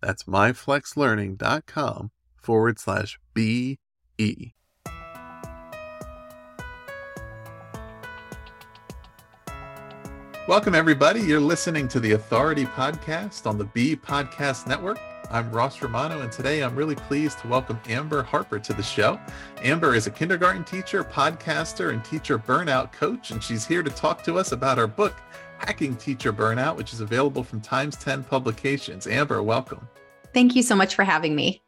That's myflexlearning.com forward slash BE. Welcome, everybody. You're listening to the Authority Podcast on the Be Podcast Network. I'm Ross Romano, and today I'm really pleased to welcome Amber Harper to the show. Amber is a kindergarten teacher, podcaster, and teacher burnout coach, and she's here to talk to us about her book, Hacking Teacher Burnout, which is available from Times 10 Publications. Amber, welcome. Thank you so much for having me.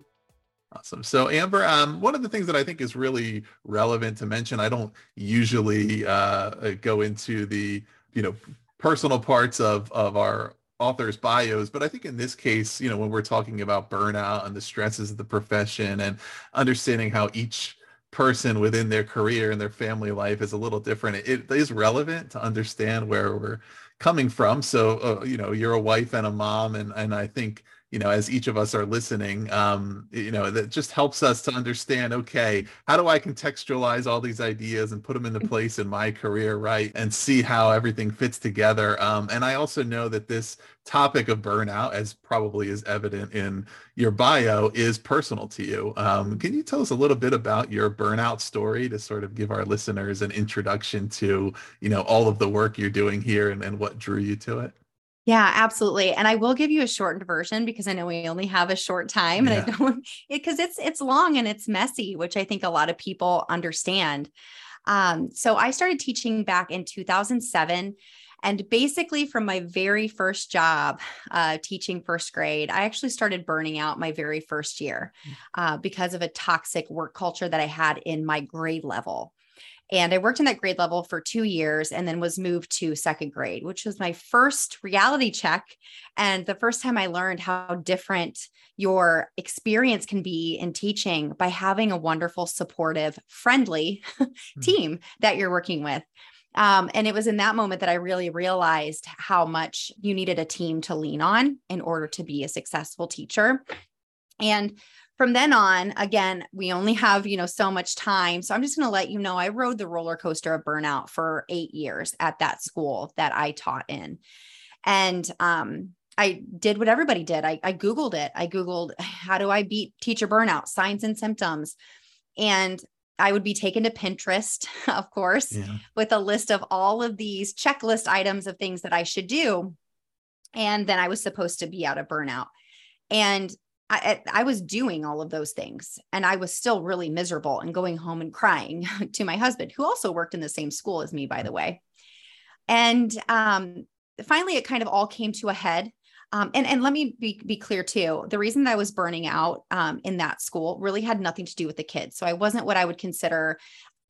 Awesome. So, Amber, um, one of the things that I think is really relevant to mention, I don't usually uh, go into the you know personal parts of of our authors' bios, but I think in this case, you know, when we're talking about burnout and the stresses of the profession and understanding how each person within their career and their family life is a little different, it is relevant to understand where we're coming from. So, uh, you know, you're a wife and a mom, and and I think you know, as each of us are listening, um, you know, that just helps us to understand, okay, how do I contextualize all these ideas and put them into mm. place in my career, right? And see how everything fits together. Um, and I also know that this topic of burnout, as probably is evident in your bio, is personal to you. Um, can you tell us a little bit about your burnout story to sort of give our listeners an introduction to, you know, all of the work you're doing here and, and what drew you to it? Yeah, absolutely. And I will give you a shortened version because I know we only have a short time and I don't because it's it's long and it's messy, which I think a lot of people understand. Um, so I started teaching back in 2007. And basically, from my very first job uh, teaching first grade, I actually started burning out my very first year mm. uh, because of a toxic work culture that I had in my grade level. And I worked in that grade level for two years and then was moved to second grade, which was my first reality check. And the first time I learned how different your experience can be in teaching by having a wonderful, supportive, friendly mm-hmm. team that you're working with. Um, and it was in that moment that I really realized how much you needed a team to lean on in order to be a successful teacher. And from then on, again, we only have, you know, so much time. So I'm just going to let you know I rode the roller coaster of burnout for eight years at that school that I taught in. And um, I did what everybody did. I, I Googled it. I Googled, how do I beat teacher burnout, signs and symptoms? And I would be taken to Pinterest, of course, yeah. with a list of all of these checklist items of things that I should do. And then I was supposed to be out of burnout. And I, I was doing all of those things and I was still really miserable and going home and crying to my husband, who also worked in the same school as me, by the way. And um, finally, it kind of all came to a head. Um, and, and let me be, be clear too. The reason that I was burning out um, in that school really had nothing to do with the kids. So I wasn't what I would consider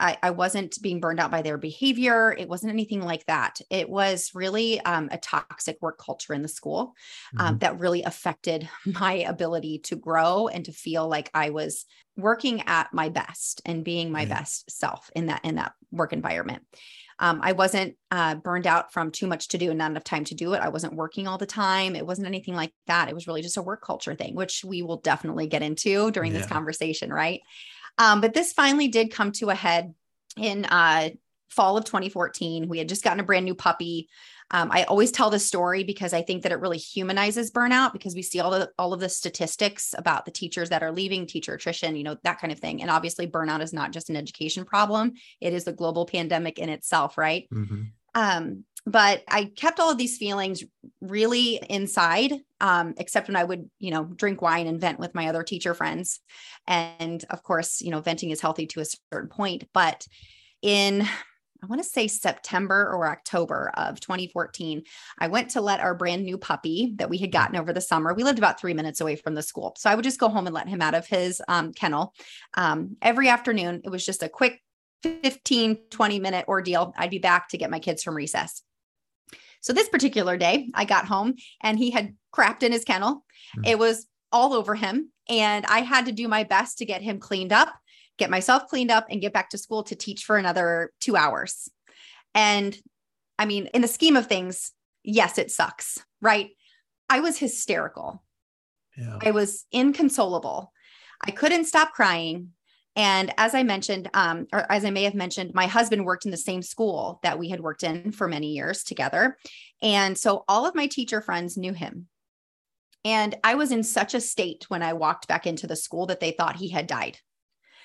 I, I, wasn't being burned out by their behavior. It wasn't anything like that. It was really um, a toxic work culture in the school um, mm-hmm. that really affected my ability to grow and to feel like I was working at my best and being my best self in that in that work environment. Um, I wasn't uh, burned out from too much to do and not enough time to do it. I wasn't working all the time. It wasn't anything like that. It was really just a work culture thing, which we will definitely get into during yeah. this conversation, right? Um, but this finally did come to a head in uh, fall of 2014. We had just gotten a brand new puppy. Um, I always tell this story because I think that it really humanizes burnout because we see all the all of the statistics about the teachers that are leaving, teacher attrition, you know, that kind of thing. And obviously, burnout is not just an education problem; it is a global pandemic in itself, right? Mm-hmm. Um, but I kept all of these feelings really inside, um, except when I would, you know, drink wine and vent with my other teacher friends. And of course, you know, venting is healthy to a certain point. But in I want to say September or October of 2014, I went to let our brand new puppy that we had gotten over the summer. We lived about three minutes away from the school. So I would just go home and let him out of his um, kennel um, every afternoon. It was just a quick 15, 20 minute ordeal. I'd be back to get my kids from recess. So this particular day, I got home and he had crapped in his kennel. Mm-hmm. It was all over him. And I had to do my best to get him cleaned up, get myself cleaned up, and get back to school to teach for another two hours. And I mean, in the scheme of things, yes, it sucks, right? I was hysterical. Yeah. I was inconsolable. I couldn't stop crying. And as I mentioned, um, or as I may have mentioned, my husband worked in the same school that we had worked in for many years together. And so all of my teacher friends knew him. And I was in such a state when I walked back into the school that they thought he had died.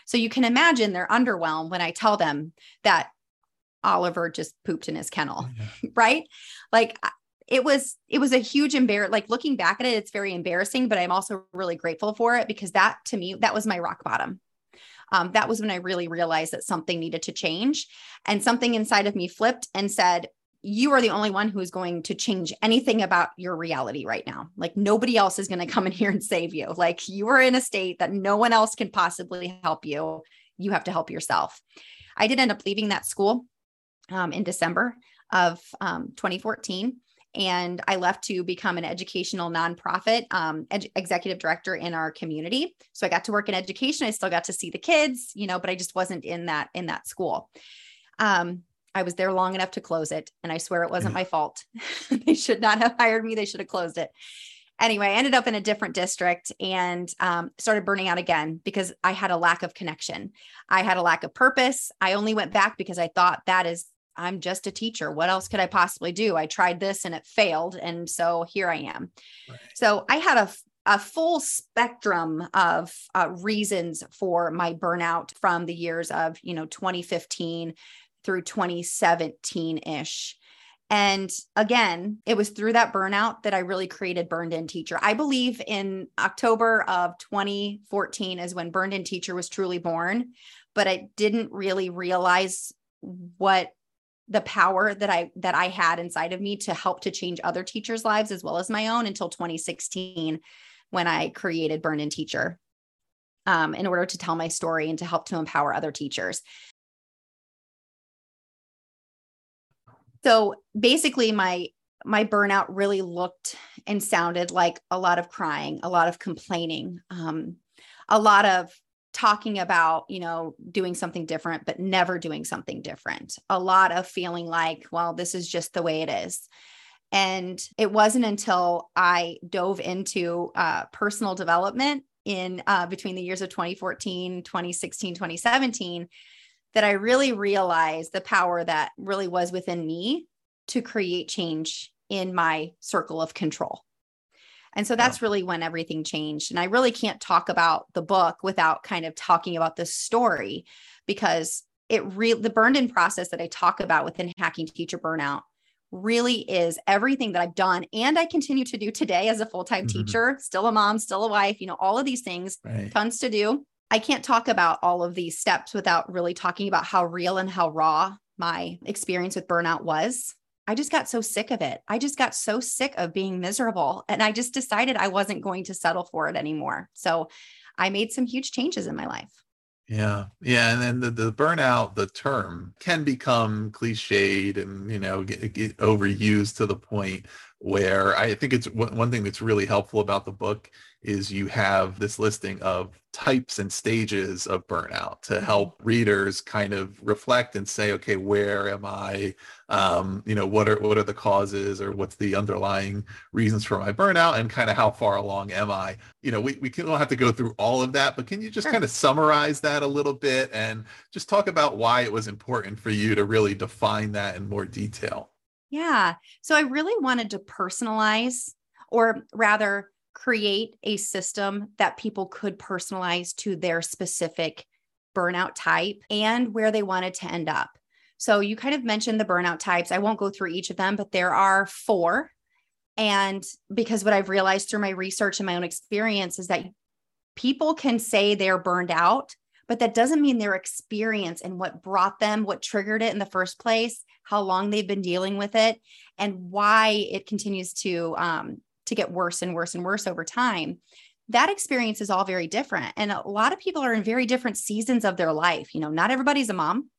So you can imagine their underwhelm when I tell them that Oliver just pooped in his kennel, yeah. right? Like it was it was a huge embarrass like looking back at it it's very embarrassing but i'm also really grateful for it because that to me that was my rock bottom um, that was when I really realized that something needed to change. And something inside of me flipped and said, you are the only one who is going to change anything about your reality right now. Like nobody else is going to come in here and save you. Like you are in a state that no one else can possibly help you. You have to help yourself. I did end up leaving that school um, in December of um, 2014 and I left to become an educational nonprofit um, ed- executive director in our community. So I got to work in education. I still got to see the kids, you know, but I just wasn't in that in that school. Um, I was there long enough to close it, and I swear it wasn't my fault. they should not have hired me. They should have closed it. Anyway, I ended up in a different district and um, started burning out again because I had a lack of connection. I had a lack of purpose. I only went back because I thought that is I'm just a teacher. What else could I possibly do? I tried this and it failed. And so here I am. Right. So I had a, a full spectrum of uh, reasons for my burnout from the years of, you know, 2015 through 2017 ish. And again, it was through that burnout that I really created Burned In Teacher. I believe in October of 2014 is when Burned In Teacher was truly born, but I didn't really realize what the power that I that I had inside of me to help to change other teachers' lives as well as my own until 2016 when I created Burned In Teacher um, in order to tell my story and to help to empower other teachers. So basically my my burnout really looked and sounded like a lot of crying, a lot of complaining, um, a lot of talking about, you know, doing something different, but never doing something different. A lot of feeling like, well, this is just the way it is. And it wasn't until I dove into uh, personal development in uh, between the years of 2014, 2016, 2017 that I really realized the power that really was within me to create change in my circle of control. And so that's yeah. really when everything changed. And I really can't talk about the book without kind of talking about the story because it really, the burned in process that I talk about within hacking teacher burnout really is everything that I've done and I continue to do today as a full time mm-hmm. teacher, still a mom, still a wife, you know, all of these things, right. tons to do. I can't talk about all of these steps without really talking about how real and how raw my experience with burnout was. I just got so sick of it. I just got so sick of being miserable. And I just decided I wasn't going to settle for it anymore. So I made some huge changes in my life. Yeah. Yeah. And then the, the burnout, the term can become cliched and, you know, get, get overused to the point where I think it's one thing that's really helpful about the book is you have this listing of types and stages of burnout to mm-hmm. help readers kind of reflect and say okay where am i? Um, you know what are what are the causes or what's the underlying reasons for my burnout and kind of how far along am i? You know we, we don't have to go through all of that but can you just kind of summarize that a little bit and just talk about why it was important for you to really define that in more detail yeah so i really wanted to personalize or rather create a system that people could personalize to their specific burnout type and where they wanted to end up. So you kind of mentioned the burnout types. I won't go through each of them, but there are four. And because what I've realized through my research and my own experience is that people can say they're burned out, but that doesn't mean their experience and what brought them, what triggered it in the first place, how long they've been dealing with it, and why it continues to um, to get worse and worse and worse over time that experience is all very different. And a lot of people are in very different seasons of their life. You know not everybody's a mom.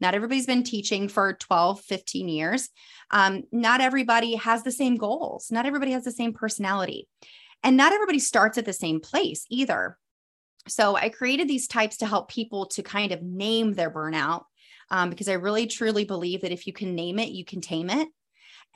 Not everybody's been teaching for 12 15 years. Um, not everybody has the same goals. Not everybody has the same personality. And not everybody starts at the same place either. So i created these types to help people to kind of name their burnout um, because i really truly believe that if you can name it you can tame it.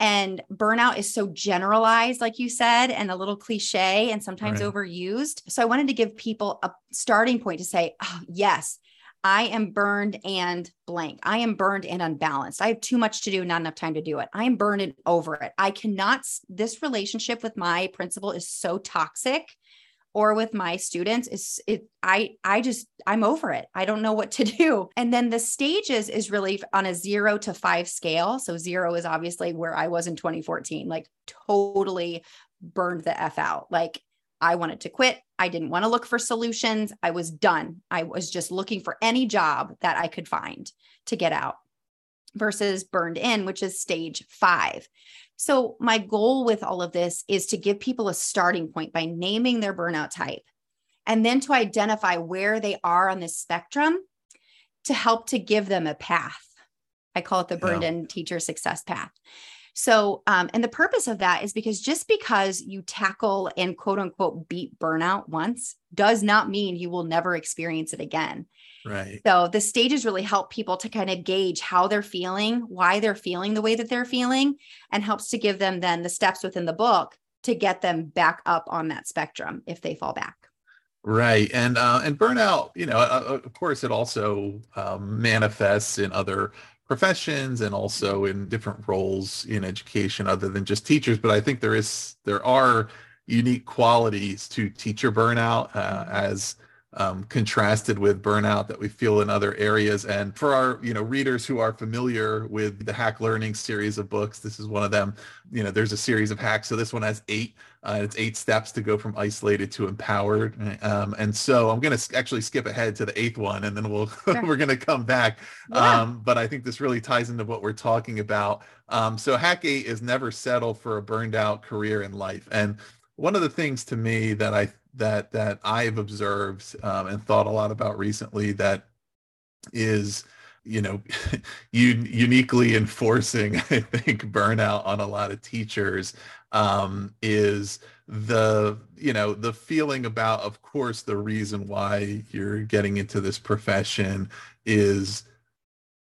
And burnout is so generalized like you said and a little cliche and sometimes right. overused. So i wanted to give people a starting point to say oh yes i am burned and blank. I am burned and unbalanced. I have too much to do not enough time to do it. I am burned and over it. I cannot this relationship with my principal is so toxic or with my students is it i i just i'm over it. I don't know what to do. And then the stages is really on a 0 to 5 scale. So 0 is obviously where i was in 2014 like totally burned the f out. Like i wanted to quit. I didn't want to look for solutions. I was done. I was just looking for any job that i could find to get out versus burned in which is stage 5 so, my goal with all of this is to give people a starting point by naming their burnout type and then to identify where they are on this spectrum to help to give them a path. I call it the burned in teacher success path. So, um, and the purpose of that is because just because you tackle and quote unquote beat burnout once does not mean you will never experience it again. Right. So the stages really help people to kind of gauge how they're feeling, why they're feeling the way that they're feeling, and helps to give them then the steps within the book to get them back up on that spectrum if they fall back. Right, and uh, and burnout, you know, uh, uh of course, it also um, manifests in other professions and also in different roles in education other than just teachers. But I think there is there are unique qualities to teacher burnout uh, as um, contrasted with burnout that we feel in other areas. And for our, you know, readers who are familiar with the Hack Learning series of books, this is one of them. You know, there's a series of hacks. So this one has eight. Uh, it's eight steps to go from isolated to empowered. Um, and so I'm going to actually skip ahead to the eighth one, and then we'll sure. we're going to come back. Yeah. Um, but I think this really ties into what we're talking about. Um, so Hack Eight is never settle for a burned out career in life. And one of the things to me that I that that I've observed um, and thought a lot about recently that is you know un- uniquely enforcing i think burnout on a lot of teachers um, is the you know the feeling about of course the reason why you're getting into this profession is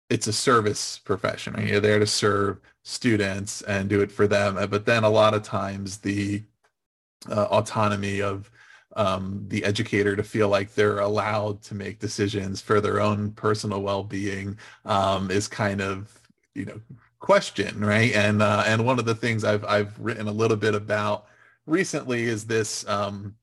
it's a service profession you're there to serve students and do it for them but then a lot of times the uh, autonomy of um, the educator to feel like they're allowed to make decisions for their own personal well-being um, is kind of you know question right and uh, and one of the things I've I've written a little bit about recently is this um,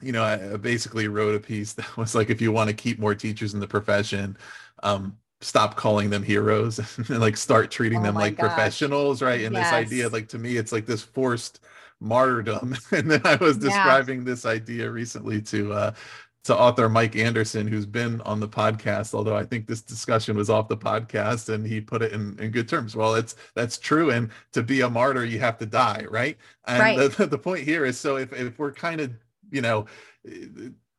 you know I basically wrote a piece that was like if you want to keep more teachers in the profession um, stop calling them heroes and like start treating oh them like gosh. professionals right and yes. this idea like to me it's like this forced martyrdom. and then I was describing yeah. this idea recently to uh, to author Mike Anderson, who's been on the podcast, although I think this discussion was off the podcast and he put it in, in good terms. Well, it's that's true. And to be a martyr, you have to die, right? And right. The, the point here is so if, if we're kind of, you know,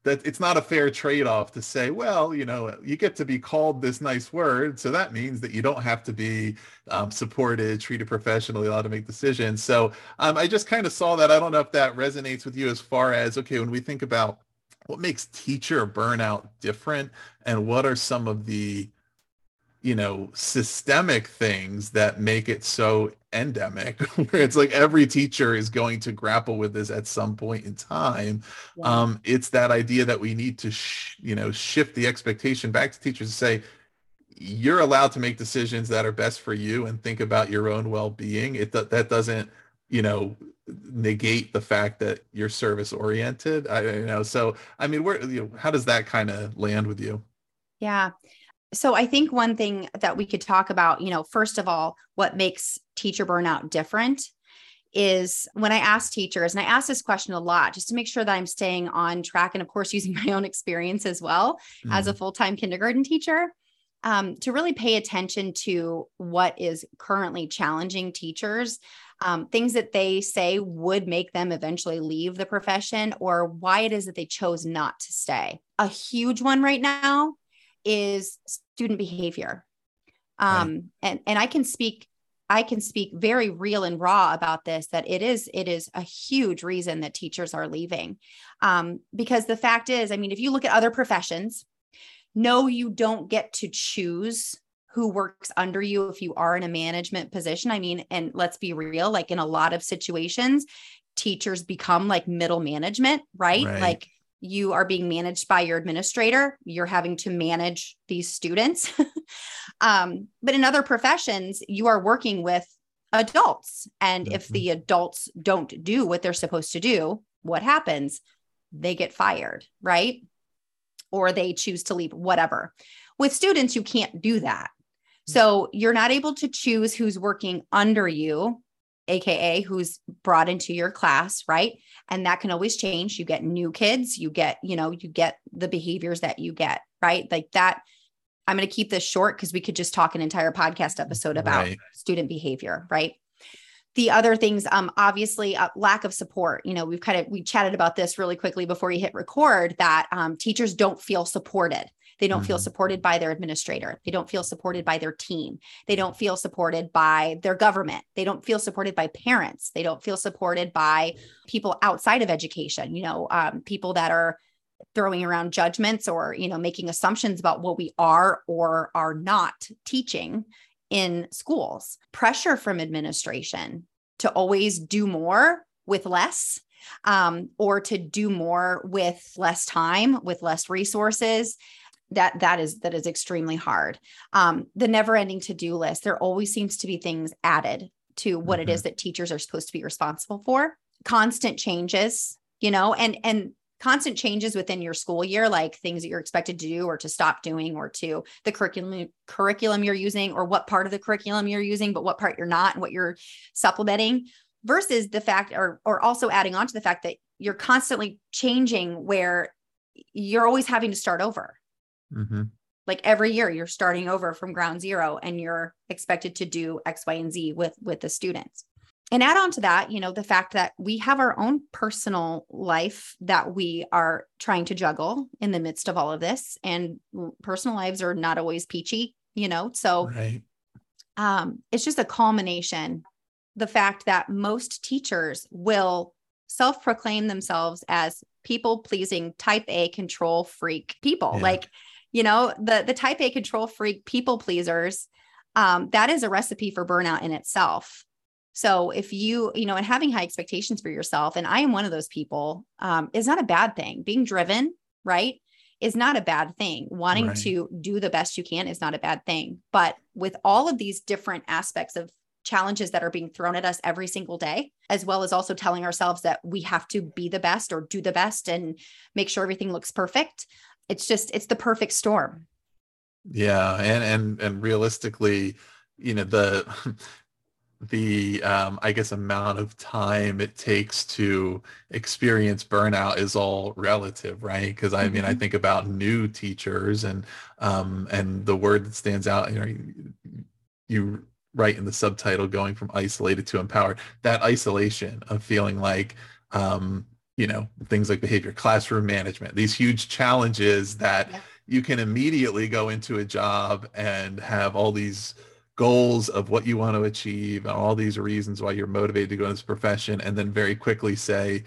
that it's not a fair trade-off to say well you know you get to be called this nice word so that means that you don't have to be um, supported treated professionally allowed to make decisions. So um, i just kind of saw that. I don't know if that resonates with you as far as okay when we think about what makes teacher burnout different and what are some of the you know systemic things that make it so endemic where it's like every teacher is going to grapple with this at some point in time. Um it's that idea that we need to sh- you know shift the expectation back to teachers to say you're allowed to make decisions that are best for you and think about your own well-being. It that doesn't you know negate the fact that you're service oriented i you know so i mean where you know how does that kind of land with you? Yeah so I think one thing that we could talk about, you know, first of all, what makes teacher burnout different is when I ask teachers, and I ask this question a lot just to make sure that I'm staying on track, and of course, using my own experience as well mm. as a mm-hmm. full time kindergarten teacher, um, to really pay attention to what is currently challenging teachers, um, things that they say would make them eventually leave the profession, or why it is that they chose not to stay. A huge one right now is student behavior. Um, right. and, and I can speak, I can speak very real and raw about this, that it is, it is a huge reason that teachers are leaving. Um, because the fact is, I mean, if you look at other professions, no, you don't get to choose who works under you if you are in a management position. I mean, and let's be real, like in a lot of situations, teachers become like middle management, right? right. Like you are being managed by your administrator. You're having to manage these students. Um, but in other professions you are working with adults. And mm-hmm. if the adults don't do what they're supposed to do what happens? They get fired right? Or they choose to leave whatever. With students you can't do that. Mm. so you're not able to choose who's working under you aka who's brought into your class right? And that can always change. You get new kids you get you know you get the behaviors that you get right? Like that i'm going to keep this short because we could just talk an entire podcast episode about right. student behavior right? The other things um obviously uh, lack of support. You know we've kind of we chatted about this really quickly before you hit record that um, teachers don't feel supported they don't mm-hmm. feel supported by their administrator. They don't feel supported by their team. They don't feel supported by their government. They don't feel supported by parents. They don't feel supported by people outside of education, you know, um, people that are throwing around judgments or, you know, making assumptions about what we are or are not teaching in schools. Pressure from administration to always do more with less um, or to do more with less time, with less resources that that is that is extremely hard. Um the never ending to-do list there always seems to be things added to what mm-hmm. it is that teachers are supposed to be responsible for. Constant changes you know and and constant changes within your school year like things that you're expected to do or to stop doing or to the curriculum curriculum you're using or what part of the curriculum you're using but what part you're not and what you're supplementing versus the fact or or also adding on to the fact that you're constantly changing where you're always having to start over Mm-hmm. Like every year, you're starting over from ground zero, and you're expected to do X, Y, and Z with with the students. And add on to that, you know, the fact that we have our own personal life that we are trying to juggle in the midst of all of this, and personal lives are not always peachy, you know. So, right. um, it's just a culmination. The fact that most teachers will self proclaim themselves as people pleasing type A control freak people. Yeah. Like you know the the type a control freak people pleasers um, that is a recipe for burnout in itself. So if you you know and having high expectations for yourself and i am one of those people um, is not a bad thing. Being driven right is not a bad thing. Wanting right. to do the best you can is not a bad thing. But with all of these different aspects of challenges that are being thrown at us every single day, as well as also telling ourselves that we have to be the best or do the best and make sure everything looks perfect it's just it's the perfect storm. Yeah and and and realistically you know the the um i guess amount of time it takes to experience burnout is all relative right? Because i mm-hmm. mean i think about new teachers and um and the word that stands out you know you write in the subtitle going from isolated to empowered. That isolation of feeling like um you know things like behavior classroom management these huge challenges that yeah. you can immediately go into a job and have all these goals of what you want to achieve and all these reasons why you're motivated to go into this profession and then very quickly say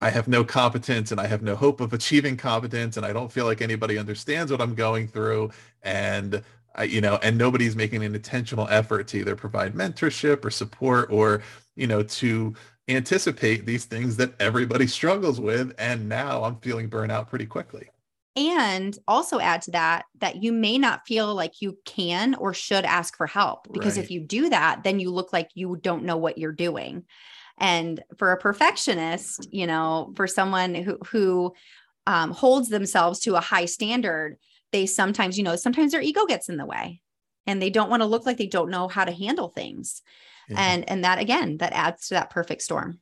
I have no competence and I have no hope of achieving competence and I don't feel like anybody understands what I'm going through and I, you know and nobody's making an intentional effort to either provide mentorship or support or you know to anticipate these things that everybody struggles with and now i'm feeling burnout pretty quickly. And also add to that that you may not feel like you can or should ask for help because right. if you do that then you look like you don't know what you're doing. And for a perfectionist you know for someone who who um, holds themselves to a high standard they sometimes you know sometimes their ego gets in the way and they don't want to look like they don't know how to handle things yeah. and and that again that adds to that perfect storm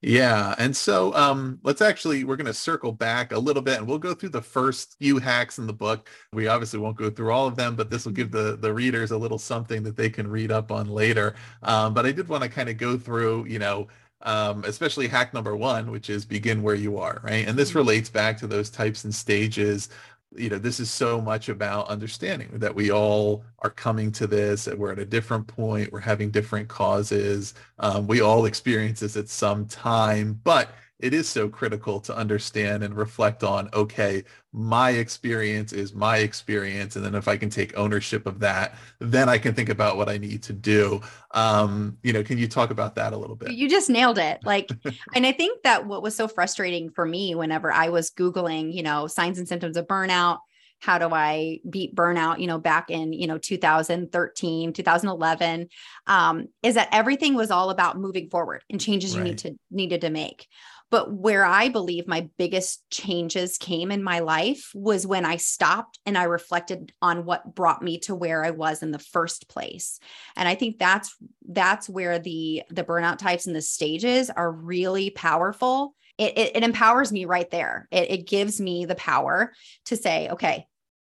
yeah and so um let's actually we're going to circle back a little bit and we'll go through the first few hacks in the book we obviously won't go through all of them but this will give the the readers a little something that they can read up on later um but i did want to kind of go through you know um, especially hack number one, which is begin where you are, right? And this mm-hmm. relates back to those types and stages you know this is so much about understanding that we all are coming to this that we're at a different point we're having different causes. Um, we all experience this at some time but it is so critical to understand and reflect on okay my experience is my experience and then if i can take ownership of that then i can think about what i need to do. Um you know can you talk about that a little bit? You just nailed it. Like and i think that what was so frustrating for me whenever i was googling you know signs and symptoms of burnout how do i beat burnout you know back in you know 2013 2011 um, is that everything was all about moving forward and changes right. you need to needed to make but where I believe my biggest changes came in my life was when I stopped and I reflected on what brought me to where I was in the first place. And I think that's that's where the the burnout types and the stages are really powerful. It, it, it empowers me right there. It, it gives me the power to say, okay,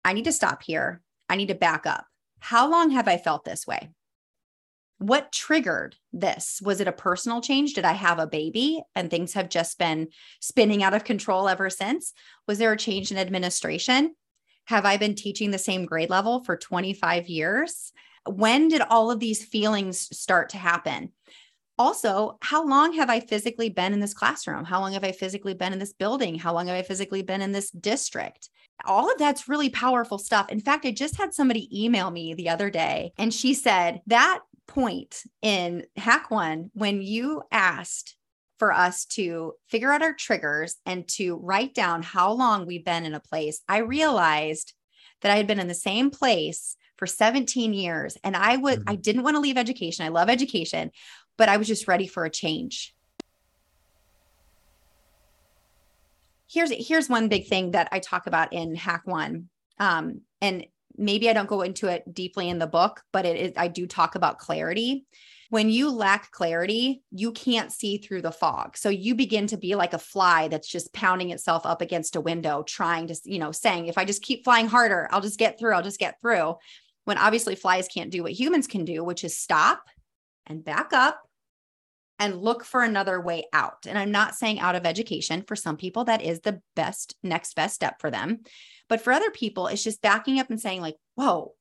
I need to stop here. I need to back up. How long have I felt this way? What triggered this? Was it a personal change? Did I have a baby and things have just been spinning out of control ever since? Was there a change in administration? Have I been teaching the same grade level for 25 years? When did all of these feelings start to happen? Also, how long have I physically been in this classroom? How long have I physically been in this building? How long have I physically been in this district? all of that's really powerful stuff. In fact, I just had somebody email me the other day and she said that point in hack one when you asked for us to figure out our triggers and to write down how long we've been in a place, I realized that I had been in the same place for 17 years and I would I mm-hmm. didn't want to leave education. I love education, but I was just ready for a change. Here's here's one big thing that I talk about in hack 1. Um, and maybe I don't go into it deeply in the book, but it is I do talk about clarity. When you lack clarity, you can't see through the fog. So you begin to be like a fly that's just pounding itself up against a window, trying to, you know, saying, if I just keep flying harder, I'll just get through, I'll just get through. When obviously flies can't do what humans can do, which is stop and back up and look for another way out. And I'm not saying out of education. For some people, that is the best, next best step for them. But for other people, it's just backing up and saying, like, whoa,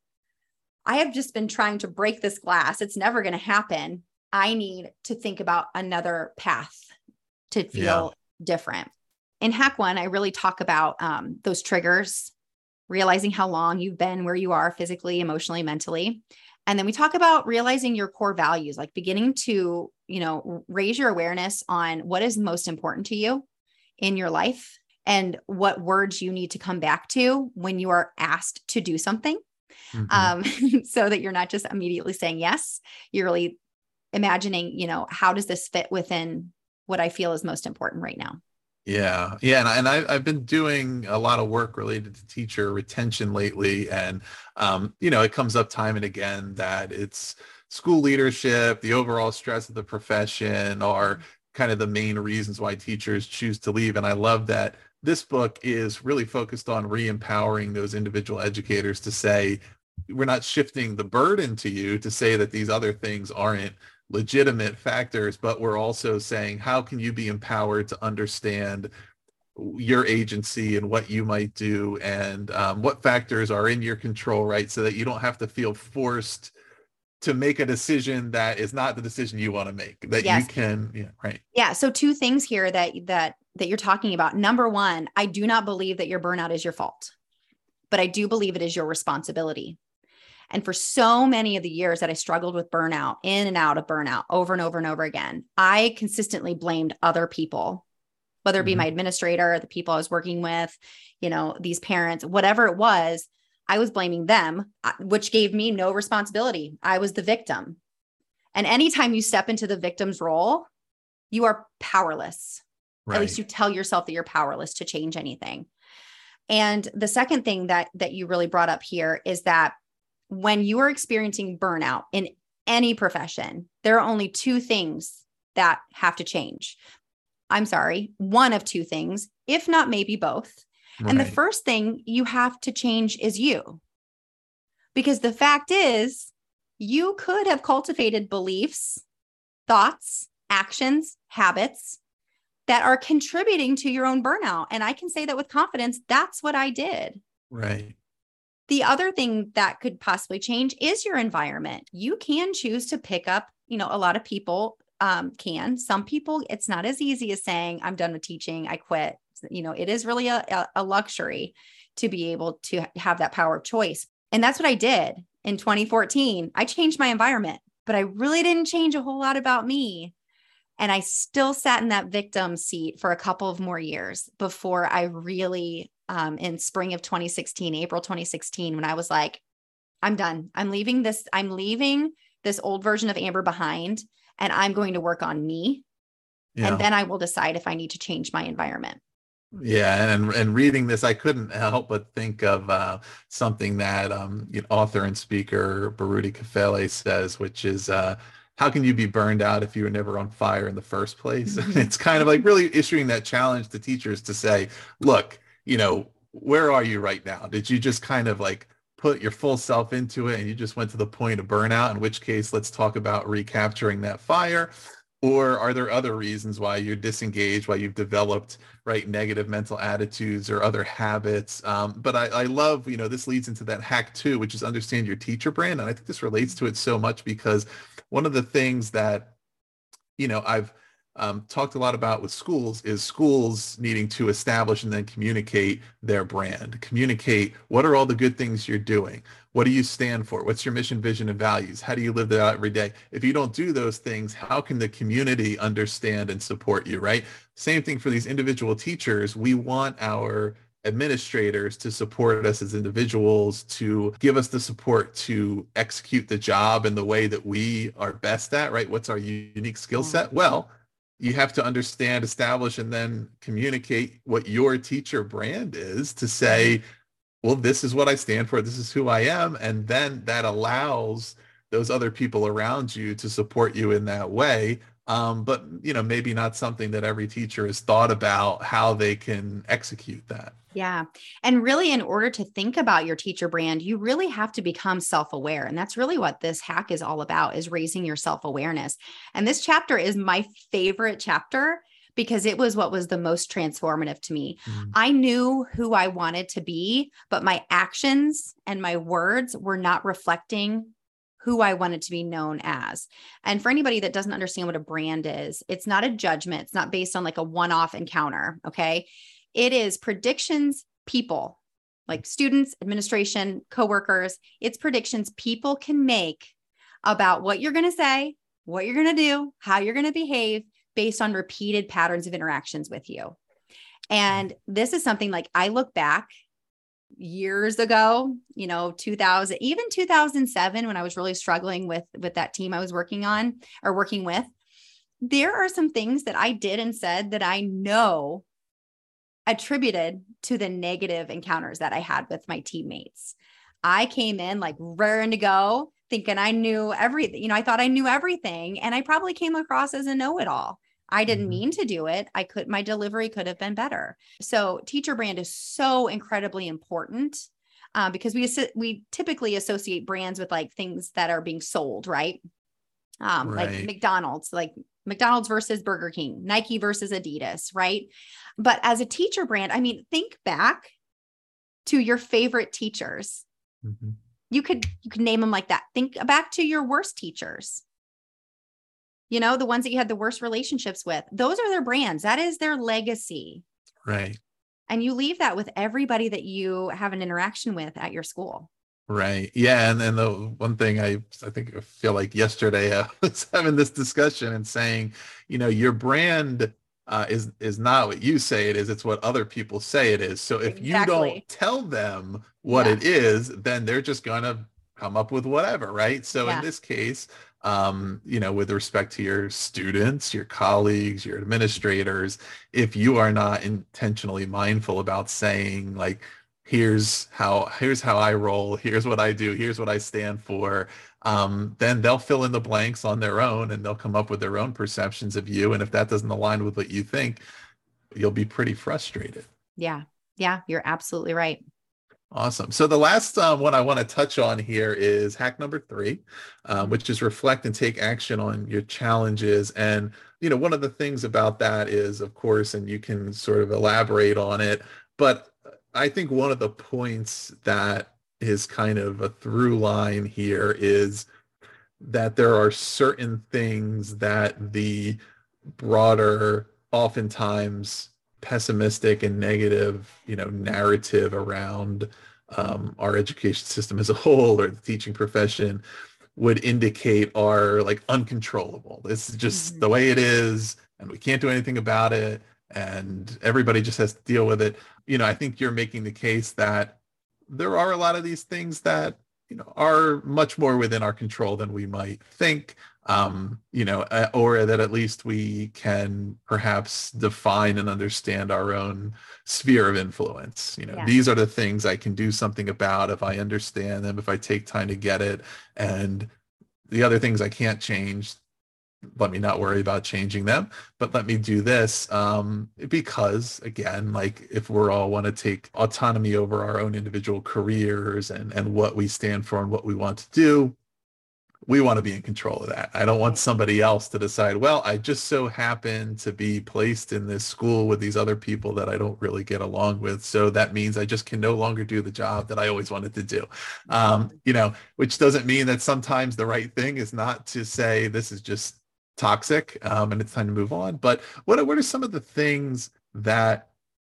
I have just been trying to break this glass. It's never going to happen. I need to think about another path to feel yeah. different. In Hack One, I really talk about um, those triggers, realizing how long you've been where you are physically, emotionally, mentally. And then we talk about realizing your core values, like beginning to, you know, raise your awareness on what is most important to you in your life and what words you need to come back to when you are asked to do something. Mm-hmm. Um, so that you're not just immediately saying yes, you're really imagining, you know, how does this fit within what I feel is most important right now? Yeah, yeah, and, I, and I, have been doing a lot of work related to teacher retention lately, and um, you know, it comes up time and again that it's school leadership, the overall stress of the profession, are kind of the main reasons why teachers choose to leave. And I love that this book is really focused on re-empowering those individual educators to say we're not shifting the burden to you to say that these other things aren't legitimate factors, but we're also saying, how can you be empowered to understand your agency and what you might do and um, what factors are in your control, right? So that you don't have to feel forced to make a decision that is not the decision you want to make that yes. you can yeah right yeah so two things here that that that you're talking about number one i do not believe that your burnout is your fault but i do believe it is your responsibility and for so many of the years that I struggled with burnout, in and out of burnout over and over and over again, I consistently blamed other people, whether it be mm-hmm. my administrator, the people I was working with, you know, these parents, whatever it was, I was blaming them, uh, which gave me no responsibility. I was the victim. And anytime you step into the victim's role, you are powerless. Right. At least you tell yourself that you're powerless to change anything. And the second thing that that you really brought up here is that when you are experiencing burnout in any profession, there are only two things that have to change. I'm sorry, one of two things, if not maybe both. Right. And the first thing you have to change is you. Because the fact is, you could have cultivated beliefs, thoughts, actions, habits that are contributing to your own burnout. And I can say that with confidence, that's what I did. Right. The other thing that could possibly change is your environment. You can choose to pick up, you know, a lot of people um, can. Some people, it's not as easy as saying, I'm done with teaching, I quit. You know, it is really a, a luxury to be able to have that power of choice. And that's what I did in 2014. I changed my environment, but I really didn't change a whole lot about me. And I still sat in that victim seat for a couple of more years before I really um, in spring of 2016, April 2016, when I was like, I'm done. I'm leaving this, I'm leaving this old version of Amber behind and I'm going to work on me. Yeah. And then I will decide if I need to change my environment. Yeah, and and reading this, I couldn't help but think of uh, something that um, you know, author and speaker Baruti Kafele says, which is, uh, "How can you be burned out if you were never on fire in the first place?" Mm-hmm. it's kind of like really issuing that challenge to teachers to say, "Look, you know, where are you right now? Did you just kind of like put your full self into it and you just went to the point of burnout? In which case, let's talk about recapturing that fire. Or are there other reasons why you're disengaged, why you've developed right negative mental attitudes or other habits? Um, but I, I love, you know, this leads into that hack too, which is understand your teacher brand. And I think this relates to it so much because one of the things that, you know, I've um, talked a lot about with schools is schools needing to establish and then communicate their brand. Communicate what are all the good things you're doing? What do you stand for? What's your mission vision and values? How do you live that out every day? If you don't do those things how can the community understand and support you right? Same thing for these individual teachers. We want our administrators to support us as individuals to give us the support to execute the job in the way that we are best at right? What's our unique skill set? Well you have to understand, establish, and then communicate what your teacher brand is to say, mm-hmm. well, this is what I stand for, this is who I am. And then that allows those other people around you to support you in that way. Um, but you know, maybe not something that every teacher has thought about how they can execute that. Yeah. And really, in order to think about your teacher brand, you really have to become self aware. And that's really what this hack is all about is raising your self awareness. And this chapter is my favorite chapter because it was what was the most transformative to me. Mm-hmm. I knew who I wanted to be, but my actions and my words were not reflecting who I wanted to be known as. And for anybody that doesn't understand what a brand is, it's not a judgment, it's not based on like a one off encounter. Okay. It is predictions people, like students, administration, coworkers. It's predictions people can make about what you're going to say, what you're going to do, how you're going to behave based on repeated patterns of interactions with you. And this is something like I look back years ago, you know, 2000, even 2007 when I was really struggling with with that team I was working on or working with, there are some things that I did and said that I know attributed to the negative encounters that I had with my teammates. I came in like raring to go, thinking I knew everything. You know, I thought I knew everything, and I probably came across as a know it all. I didn't mm-hmm. mean to do it. I could, my delivery could have been better. So, teacher brand is so incredibly important uh, because we we typically associate brands with like things that are being sold, right? Um, right. like McDonald's, like McDonald's versus Burger King, Nike versus Adidas, right? But as a teacher brand, I mean, think back to your favorite teachers. Mm-hmm. You could you could name them like that. Think back to your worst teachers. You know, the ones that you had the worst relationships with. Those are their brands. That is their legacy. Right. And you leave that with everybody that you have an interaction with at your school. Right. Yeah. And then the one thing I I think I feel like yesterday I was having this discussion and saying, you know, your brand uh, is is not what you say it is. It's what other people say it is. So if exactly. you don't tell them what yeah. it is, then they're just gonna come up with whatever, right? So yeah. in this case, um, you know, with respect to your students, your colleagues, your administrators, if you are not intentionally mindful about saying like, here's how here's how I roll, here's what I do, here's what I stand for, um, then they'll fill in the blanks on their own and they'll come up with their own perceptions of you. And if that doesn't align with what you think, you'll be pretty frustrated. Yeah. Yeah. You're absolutely right. Awesome. So the last um, one I want to touch on here is hack number three, um, which is reflect and take action on your challenges. And you know, one of the things about that is, of course, and you can sort of elaborate on it, but I think one of the points that is kind of a through line here is that there are certain things that the broader oftentimes pessimistic and negative you know narrative around um, our education system as a whole or the teaching profession would indicate are like uncontrollable. This is just mm-hmm. the way it is and we can't do anything about it and everybody just has to deal with it. You know i think you're making the case that there are a lot of these things that you know are much more within our control than we might think um, you know or that at least we can perhaps define and understand our own sphere of influence you know yeah. these are the things i can do something about if i understand them if i take time to get it and the other things i can't change let me not worry about changing them but let me do this um, because again like if we're all want to take autonomy over our own individual careers and and what we stand for and what we want to do we want to be in control of that. I don't want somebody else to decide well i just so happen to be placed in this school with these other people that i don't really get along with. So that means i just can no longer do the job that i always wanted to do. Um, you know which doesn't mean that sometimes the right thing is not to say this is just toxic um, and it's time to move on. But what, what are some of the things that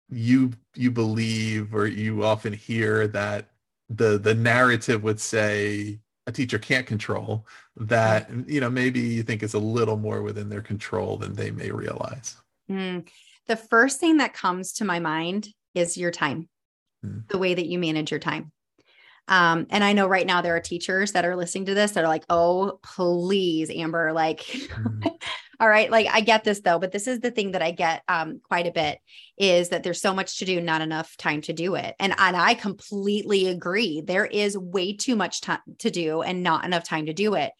you you believe or you often hear that the the narrative would say a teacher can't control that you know maybe you think is a little more within their control than they may realize mm. the first thing that comes to my mind is your time mm. the way that you manage your time um, and I know right now there are teachers that are listening to this that are like, oh, please, Amber, like, mm-hmm. all right, like I get this though, but this is the thing that I get um, quite a bit is that there's so much to do, not enough time to do it. And, and I completely agree. There is way too much time to do and not enough time to do it.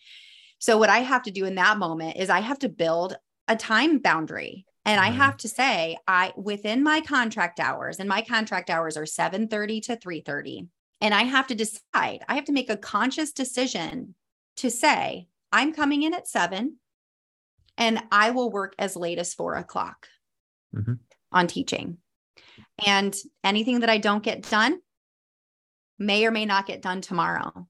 So what I have to do in that moment is I have to build a time boundary and I have to say, I within my contract hours, and my contract hours are 7 30 to 3 30 and I have to decide, I have to make a conscious decision to say, I'm coming in at seven and I will work as late as four o'clock mm-hmm. on teaching. And anything that I don't get done may or may not get done tomorrow.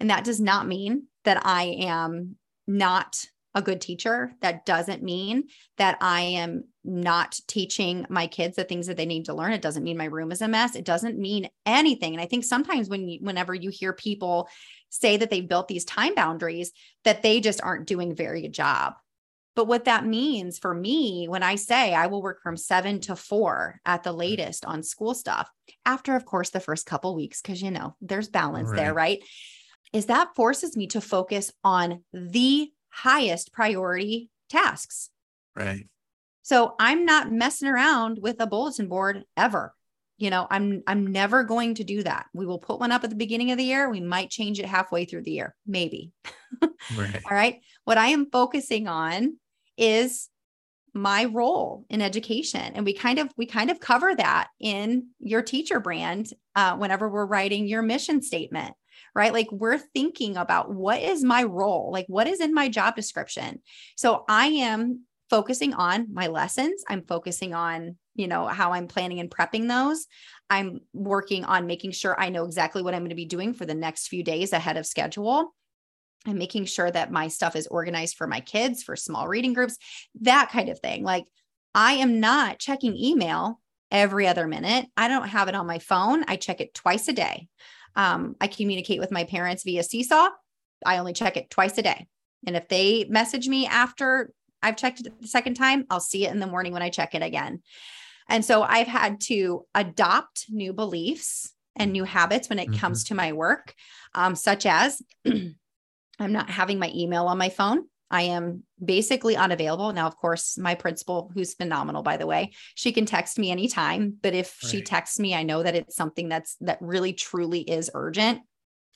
And that does not mean that I am not a good teacher. That doesn't mean that I am not teaching my kids the things that they need to learn. It doesn't mean my room is a mess. It doesn't mean anything. And I think sometimes when you, whenever you hear people say that they've built these time boundaries, that they just aren't doing a very good job. But what that means for me, when I say I will work from seven to four at the mm-hmm. latest on school stuff, after, of course, the first couple weeks, because you know there's balance right. there, right? Is that forces me to focus on the highest priority tasks. Right. So I'm not messing around with a bulletin board ever. You know, I'm I'm never going to do that. We will put one up at the beginning of the year. We might change it halfway through the year, maybe. Right. All right. What I am focusing on is my role in education and we kind of we kind of cover that in your teacher brand uh, whenever we're writing your mission statement right? Like we're thinking about what is my role? Like what is in my job description? So I am focusing on my lessons. I'm focusing on, you know, how I'm planning and prepping those. I'm working on making sure I know exactly what I'm going to be doing for the next few days ahead of schedule. I'm making sure that my stuff is organized for my kids, for small reading groups, that kind of thing. Like I am not checking email every other minute. I don't have it on my phone. I check it twice a day. Um, I communicate with my parents via Seesaw. I only check it twice a day. And if they message me after I've checked it the second time, I'll see it in the morning when I check it again. And so I've had to adopt new beliefs and new habits when it mm-hmm. comes to my work, um, such as I'm not having my email on my phone. I am basically unavailable. Now, of course, my principal, who's phenomenal, by the way, she can text me anytime. But if right. she texts me, I know that it's something that's that really truly is urgent.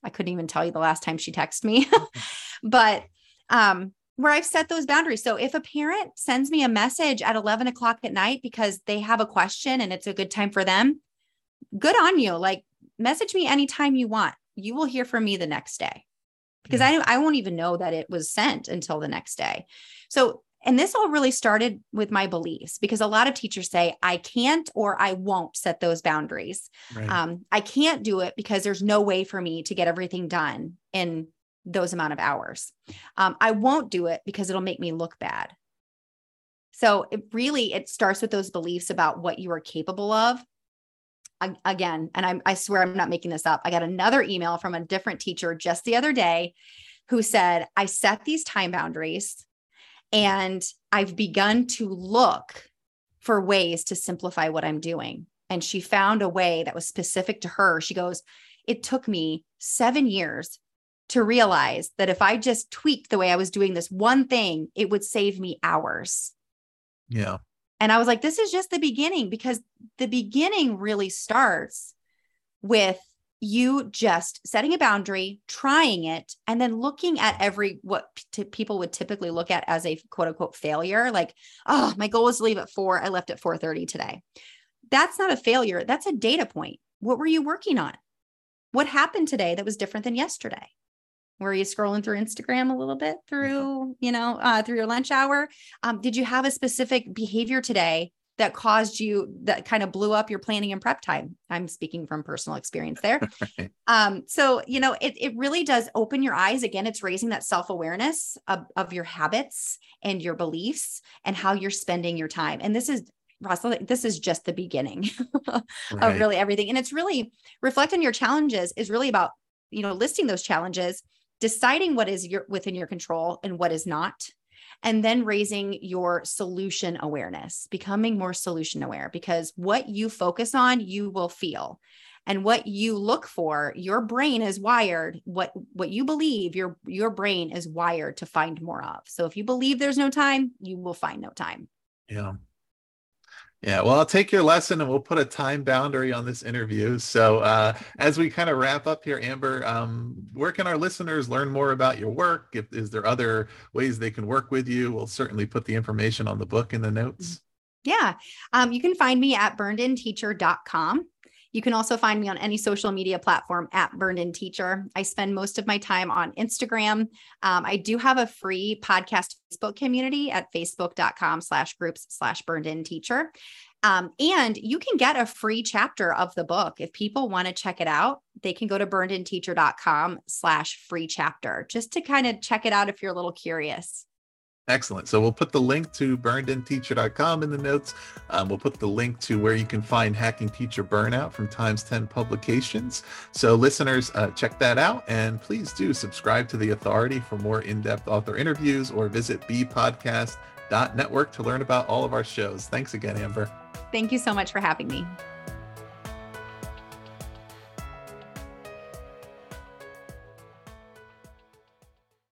I couldn't even tell you the last time she texted me. but um, where I've set those boundaries. So if a parent sends me a message at 11 o'clock at night because they have a question and it's a good time for them, good on you. Like message me anytime you want. You will hear from me the next day because yeah. I, I won't even know that it was sent until the next day. So, and this all really started with my beliefs because a lot of teachers say, I can't or I won't set those boundaries. Right. Um, I can't do it because there's no way for me to get everything done in those amount of hours. Um, I won't do it because it'll make me look bad. So it really it starts with those beliefs about what you are capable of. Again, and I, I swear I'm not making this up. I got another email from a different teacher just the other day who said, I set these time boundaries and I've begun to look for ways to simplify what I'm doing. And she found a way that was specific to her. She goes, It took me seven years to realize that if I just tweaked the way I was doing this one thing, it would save me hours. Yeah. And I was like, this is just the beginning because the beginning really starts with you just setting a boundary, trying it, and then looking at every what t- people would typically look at as a quote unquote failure. Like, oh, my goal was to leave at four. I left at 4:30 today. That's not a failure. That's a data point. What were you working on? What happened today that was different than yesterday? Were you scrolling through instagram a little bit through you know uh, through your lunch hour um, did you have a specific behavior today that caused you that kind of blew up your planning and prep time i'm speaking from personal experience there right. um, so you know it, it really does open your eyes again it's raising that self-awareness of, of your habits and your beliefs and how you're spending your time and this is Russell, this is just the beginning right. of really everything. And it's really reflecting your challenges is really about, you know, listing those challenges deciding what is your within your control and what is not and then raising your solution awareness becoming more solution aware because what you focus on you will feel. And what you look for your brain is wired what what you believe your your brain is wired to find more of. So if you believe there's no time you will find no time. Yeah yeah, well, I'll take your lesson and we'll put a time boundary on this interview. So, uh, as we kind of wrap up here, Amber, um, where can our listeners learn more about your work? If is there other ways they can work with you? We'll certainly put the information on the book in the notes. Yeah, um, you can find me at burnedinteacher.com. You can also find me on any social media platform at Burned In Teacher. I spend most of my time on Instagram. Um, I do have a free podcast Facebook community at facebook.com slash groups slash burned in teacher. Um, and you can get a free chapter of the book. If people want to check it out, they can go to burnedinteacher.com slash free chapter just to kind of check it out if you're a little curious. Excellent. So we'll put the link to burnedinteacher.com in the notes. Um, we'll put the link to where you can find Hacking Teacher Burnout from Times 10 Publications. So listeners, uh, check that out. And please do subscribe to The Authority for more in-depth author interviews or visit bepodcast.network to learn about all of our shows. Thanks again, Amber. Thank you so much for having me.